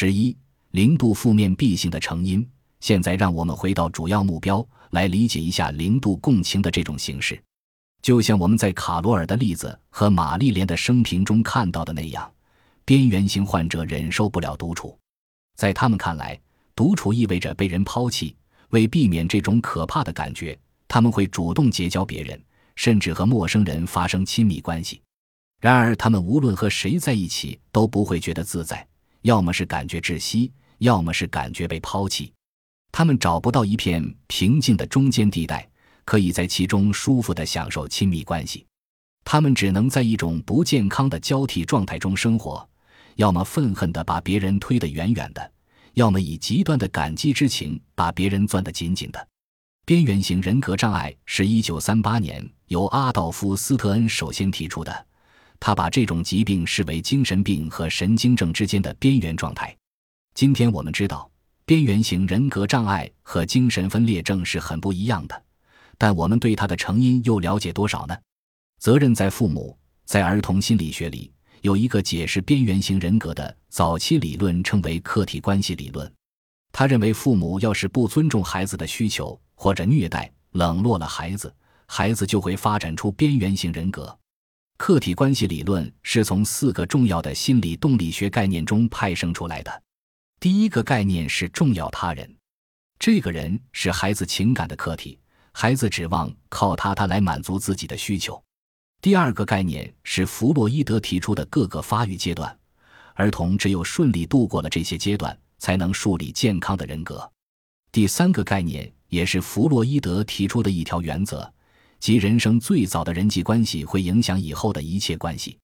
十一零度负面 B 型的成因。现在让我们回到主要目标，来理解一下零度共情的这种形式。就像我们在卡罗尔的例子和玛丽莲的生平中看到的那样，边缘型患者忍受不了独处，在他们看来，独处意味着被人抛弃。为避免这种可怕的感觉，他们会主动结交别人，甚至和陌生人发生亲密关系。然而，他们无论和谁在一起都不会觉得自在，要么是感觉窒息，要么是感觉被抛弃。他们找不到一片平静的中间地带。可以在其中舒服地享受亲密关系，他们只能在一种不健康的交替状态中生活，要么愤恨地把别人推得远远的，要么以极端的感激之情把别人攥得紧紧的。边缘型人格障碍是一九三八年由阿道夫·斯特恩首先提出的，他把这种疾病视为精神病和神经症之间的边缘状态。今天我们知道，边缘型人格障碍和精神分裂症是很不一样的。但我们对它的成因又了解多少呢？责任在父母。在儿童心理学里，有一个解释边缘型人格的早期理论，称为客体关系理论。他认为，父母要是不尊重孩子的需求，或者虐待、冷落了孩子，孩子就会发展出边缘型人格。客体关系理论是从四个重要的心理动力学概念中派生出来的。第一个概念是重要他人，这个人是孩子情感的客体。孩子指望靠他他来满足自己的需求。第二个概念是弗洛伊德提出的各个发育阶段，儿童只有顺利度过了这些阶段，才能树立健康的人格。第三个概念也是弗洛伊德提出的一条原则，即人生最早的人际关系会影响以后的一切关系。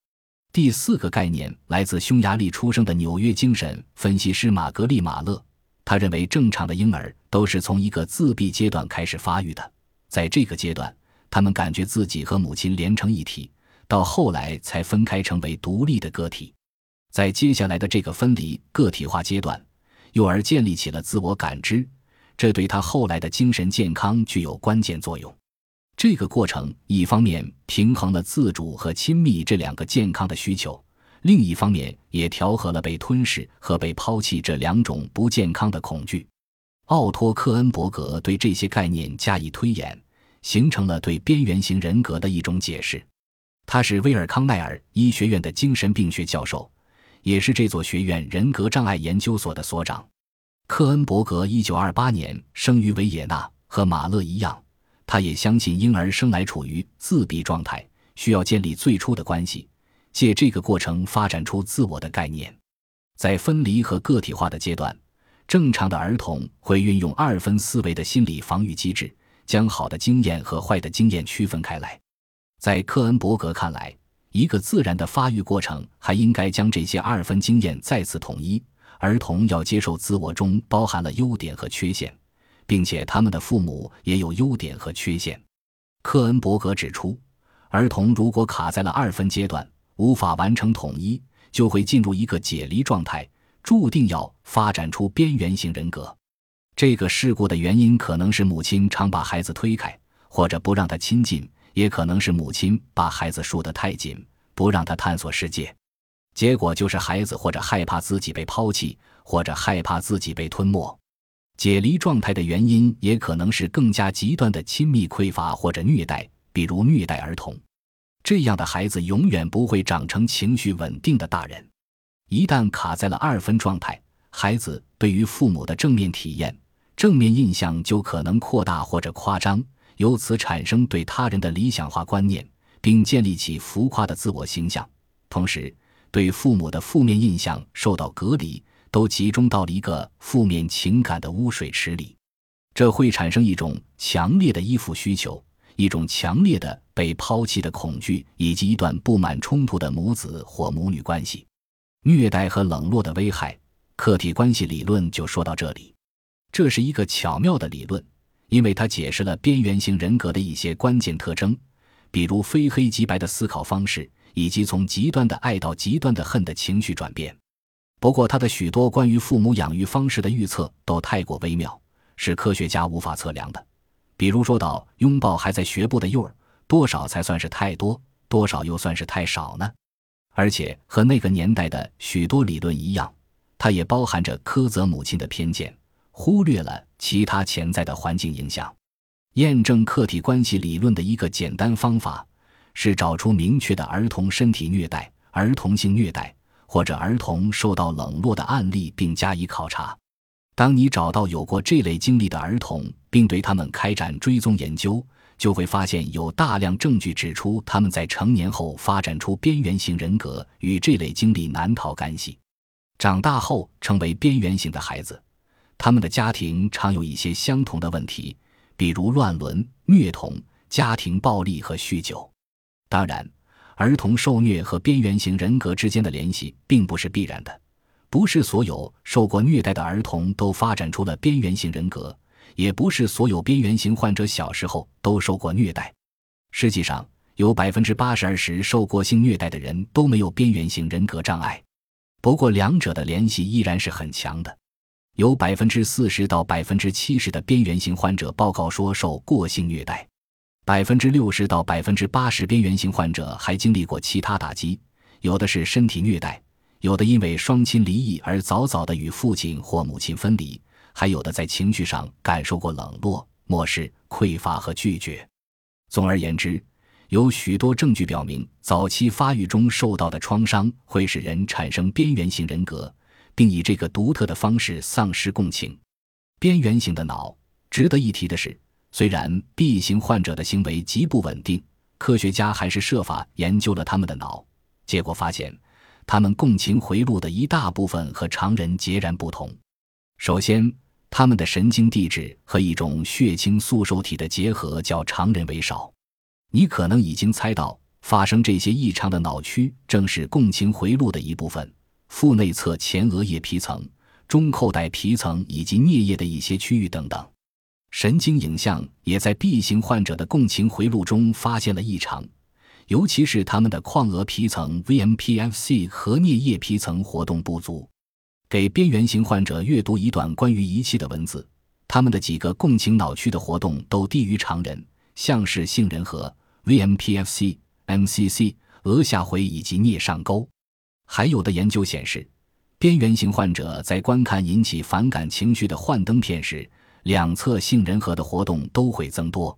第四个概念来自匈牙利出生的纽约精神分析师玛格丽马勒，他认为正常的婴儿都是从一个自闭阶段开始发育的。在这个阶段，他们感觉自己和母亲连成一体，到后来才分开成为独立的个体。在接下来的这个分离个体化阶段，幼儿建立起了自我感知，这对他后来的精神健康具有关键作用。这个过程一方面平衡了自主和亲密这两个健康的需求，另一方面也调和了被吞噬和被抛弃这两种不健康的恐惧。奥托·克恩伯格对这些概念加以推演，形成了对边缘型人格的一种解释。他是威尔康奈尔医学院的精神病学教授，也是这座学院人格障碍研究所的所长。克恩伯格1928年生于维也纳，和马勒一样，他也相信婴儿生来处于自闭状态，需要建立最初的关系，借这个过程发展出自我的概念。在分离和个体化的阶段。正常的儿童会运用二分思维的心理防御机制，将好的经验和坏的经验区分开来。在克恩伯格看来，一个自然的发育过程还应该将这些二分经验再次统一。儿童要接受自我中包含了优点和缺陷，并且他们的父母也有优点和缺陷。克恩伯格指出，儿童如果卡在了二分阶段，无法完成统一，就会进入一个解离状态。注定要发展出边缘型人格。这个事故的原因可能是母亲常把孩子推开，或者不让他亲近；也可能是母亲把孩子束得太紧，不让他探索世界。结果就是孩子或者害怕自己被抛弃，或者害怕自己被吞没。解离状态的原因也可能是更加极端的亲密匮乏或者虐待，比如虐待儿童。这样的孩子永远不会长成情绪稳定的大人。一旦卡在了二分状态，孩子对于父母的正面体验、正面印象就可能扩大或者夸张，由此产生对他人的理想化观念，并建立起浮夸的自我形象。同时，对父母的负面印象受到隔离，都集中到了一个负面情感的污水池里。这会产生一种强烈的依附需求，一种强烈的被抛弃的恐惧，以及一段布满冲突的母子或母女关系。虐待和冷落的危害，客体关系理论就说到这里。这是一个巧妙的理论，因为它解释了边缘型人格的一些关键特征，比如非黑即白的思考方式，以及从极端的爱到极端的恨的情绪转变。不过，他的许多关于父母养育方式的预测都太过微妙，是科学家无法测量的。比如说到拥抱还在学步的幼儿，多少才算是太多，多少又算是太少呢？而且和那个年代的许多理论一样，它也包含着苛责母亲的偏见，忽略了其他潜在的环境影响。验证客体关系理论的一个简单方法是找出明确的儿童身体虐待、儿童性虐待或者儿童受到冷落的案例，并加以考察。当你找到有过这类经历的儿童，并对他们开展追踪研究，就会发现有大量证据指出他们在成年后发展出边缘型人格与这类经历难逃干系。长大后成为边缘型的孩子，他们的家庭常有一些相同的问题。比如乱伦、虐童、家庭暴力和酗酒。当然，儿童受虐和边缘型人格之间的联系并不是必然的。不是所有受过虐待的儿童都发展出了边缘型人格，也不是所有边缘型患者小时候都受过虐待。实际上，有百分之八十二十受过性虐待的人都没有边缘型人格障碍。不过，两者的联系依然是很强的。有百分之四十到百分之七十的边缘型患者报告说受过性虐待，百分之六十到百分之八十边缘型患者还经历过其他打击，有的是身体虐待，有的因为双亲离异而早早的与父亲或母亲分离，还有的在情绪上感受过冷落、漠视、匮乏和拒绝。总而言之，有许多证据表明，早期发育中受到的创伤会使人产生边缘型人格。并以这个独特的方式丧失共情。边缘型的脑，值得一提的是，虽然 B 型患者的行为极不稳定，科学家还是设法研究了他们的脑，结果发现，他们共情回路的一大部分和常人截然不同。首先，他们的神经递质和一种血清素受体的结合较常人为少。你可能已经猜到，发生这些异常的脑区正是共情回路的一部分。腹内侧前额叶皮层、中扣带皮层以及颞叶的一些区域等等，神经影像也在 B 型患者的共情回路中发现了异常，尤其是他们的眶额皮层 VMPFC 和颞叶皮层活动不足。给边缘型患者阅读一段关于仪器的文字，他们的几个共情脑区的活动都低于常人，像是杏仁核 VMPFC、MCC、额下回以及颞上沟。还有的研究显示，边缘型患者在观看引起反感情绪的幻灯片时，两侧杏仁核的活动都会增多。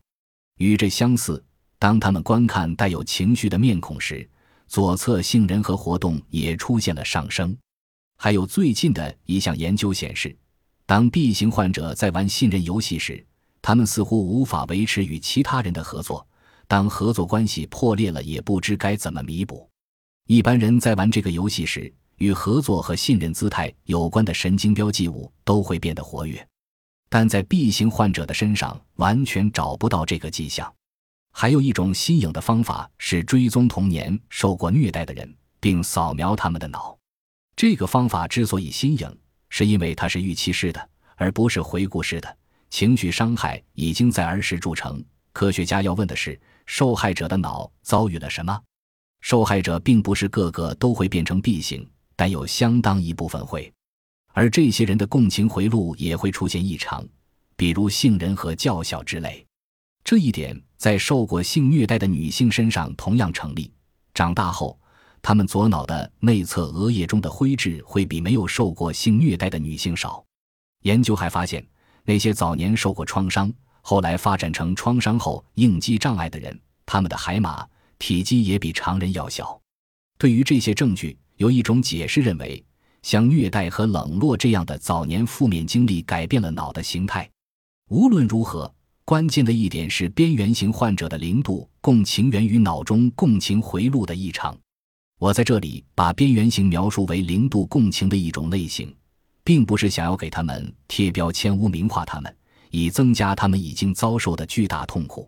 与这相似，当他们观看带有情绪的面孔时，左侧杏仁核活动也出现了上升。还有最近的一项研究显示，当 B 型患者在玩信任游戏时，他们似乎无法维持与其他人的合作。当合作关系破裂了，也不知该怎么弥补。一般人在玩这个游戏时，与合作和信任姿态有关的神经标记物都会变得活跃，但在 B 型患者的身上完全找不到这个迹象。还有一种新颖的方法是追踪童年受过虐待的人，并扫描他们的脑。这个方法之所以新颖，是因为它是预期式的，而不是回顾式的。情绪伤害已经在儿时铸成。科学家要问的是，受害者的脑遭遇了什么？受害者并不是个个都会变成 B 型，但有相当一部分会，而这些人的共情回路也会出现异常，比如杏仁核较小之类。这一点在受过性虐待的女性身上同样成立。长大后，她们左脑的内侧额叶中的灰质会比没有受过性虐待的女性少。研究还发现，那些早年受过创伤，后来发展成创伤后应激障碍的人，他们的海马。体积也比常人要小。对于这些证据，有一种解释认为，像虐待和冷落这样的早年负面经历改变了脑的形态。无论如何，关键的一点是边缘型患者的零度共情源于脑中共情回路的异常。我在这里把边缘型描述为零度共情的一种类型，并不是想要给他们贴标签、污名化他们，以增加他们已经遭受的巨大痛苦。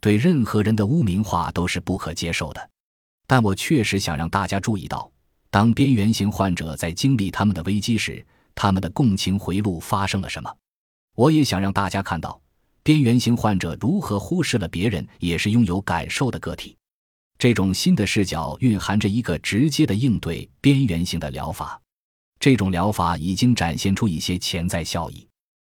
对任何人的污名化都是不可接受的，但我确实想让大家注意到，当边缘型患者在经历他们的危机时，他们的共情回路发生了什么。我也想让大家看到，边缘型患者如何忽视了别人也是拥有感受的个体。这种新的视角蕴含着一个直接的应对边缘型的疗法，这种疗法已经展现出一些潜在效益。